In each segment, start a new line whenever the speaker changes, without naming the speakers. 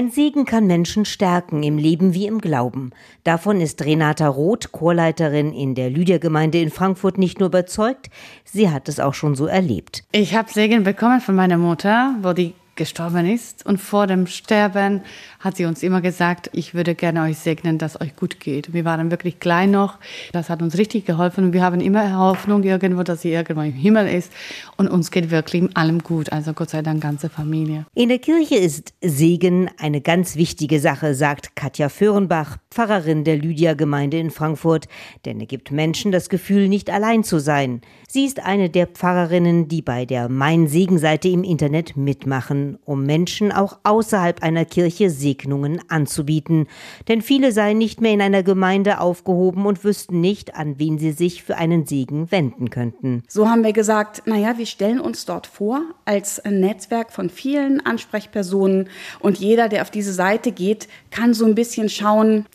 Ein Segen kann Menschen stärken, im Leben wie im Glauben. Davon ist Renata Roth, Chorleiterin in der Lydia-Gemeinde in Frankfurt, nicht nur überzeugt, sie hat es auch schon so erlebt.
Ich habe Segen bekommen von meiner Mutter, wo die gestorben ist. Und vor dem Sterben hat sie uns immer gesagt, ich würde gerne euch segnen, dass euch gut geht. Wir waren wirklich klein noch. Das hat uns richtig geholfen. Und wir haben immer Hoffnung irgendwo, dass sie irgendwo im Himmel ist. Und uns geht wirklich in allem gut. Also Gott sei Dank ganze Familie.
In der Kirche ist Segen eine ganz wichtige Sache, sagt Katja Föhrenbach, Pfarrerin der Lydia-Gemeinde in Frankfurt. Denn er gibt Menschen das Gefühl, nicht allein zu sein. Sie ist eine der Pfarrerinnen, die bei der Mein Segen-Seite im Internet mitmachen um Menschen auch außerhalb einer Kirche Segnungen anzubieten. Denn viele seien nicht mehr in einer Gemeinde aufgehoben und wüssten nicht, an wen sie sich für einen Segen wenden könnten.
So haben wir gesagt, naja, wir stellen uns dort vor als ein Netzwerk von vielen Ansprechpersonen und jeder, der auf diese Seite geht, kann so ein bisschen schauen,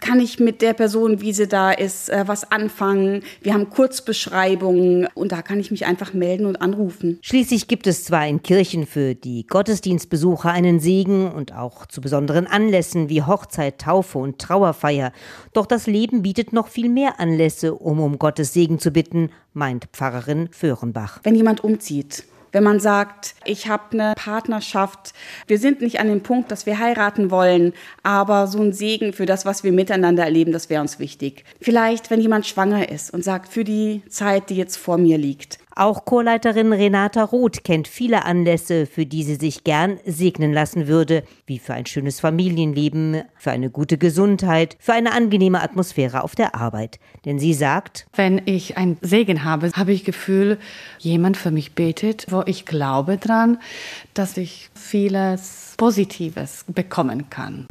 kann ich mit der Person, wie sie da ist, äh, was anfangen. Wir haben Kurzbeschreibungen und da kann ich mich einfach melden und anrufen.
Schließlich gibt es zwar in Kirchen für die Gottesdienstbesucher einen Segen und auch zu besonderen Anlässen wie Hochzeit, Taufe und Trauerfeier. Doch das Leben bietet noch viel mehr Anlässe, um um Gottes Segen zu bitten, meint Pfarrerin Föhrenbach.
Wenn jemand umzieht, wenn man sagt, ich habe eine Partnerschaft, wir sind nicht an dem Punkt, dass wir heiraten wollen, aber so ein Segen für das, was wir miteinander erleben, das wäre uns wichtig. Vielleicht, wenn jemand schwanger ist und sagt, für die Zeit, die jetzt vor mir liegt,
auch Chorleiterin Renata Roth kennt viele Anlässe, für die sie sich gern segnen lassen würde, wie für ein schönes Familienleben, für eine gute Gesundheit, für eine angenehme Atmosphäre auf der Arbeit. Denn sie sagt,
wenn ich ein Segen habe, habe ich Gefühl, jemand für mich betet, wo ich glaube dran, dass ich vieles Positives bekommen kann.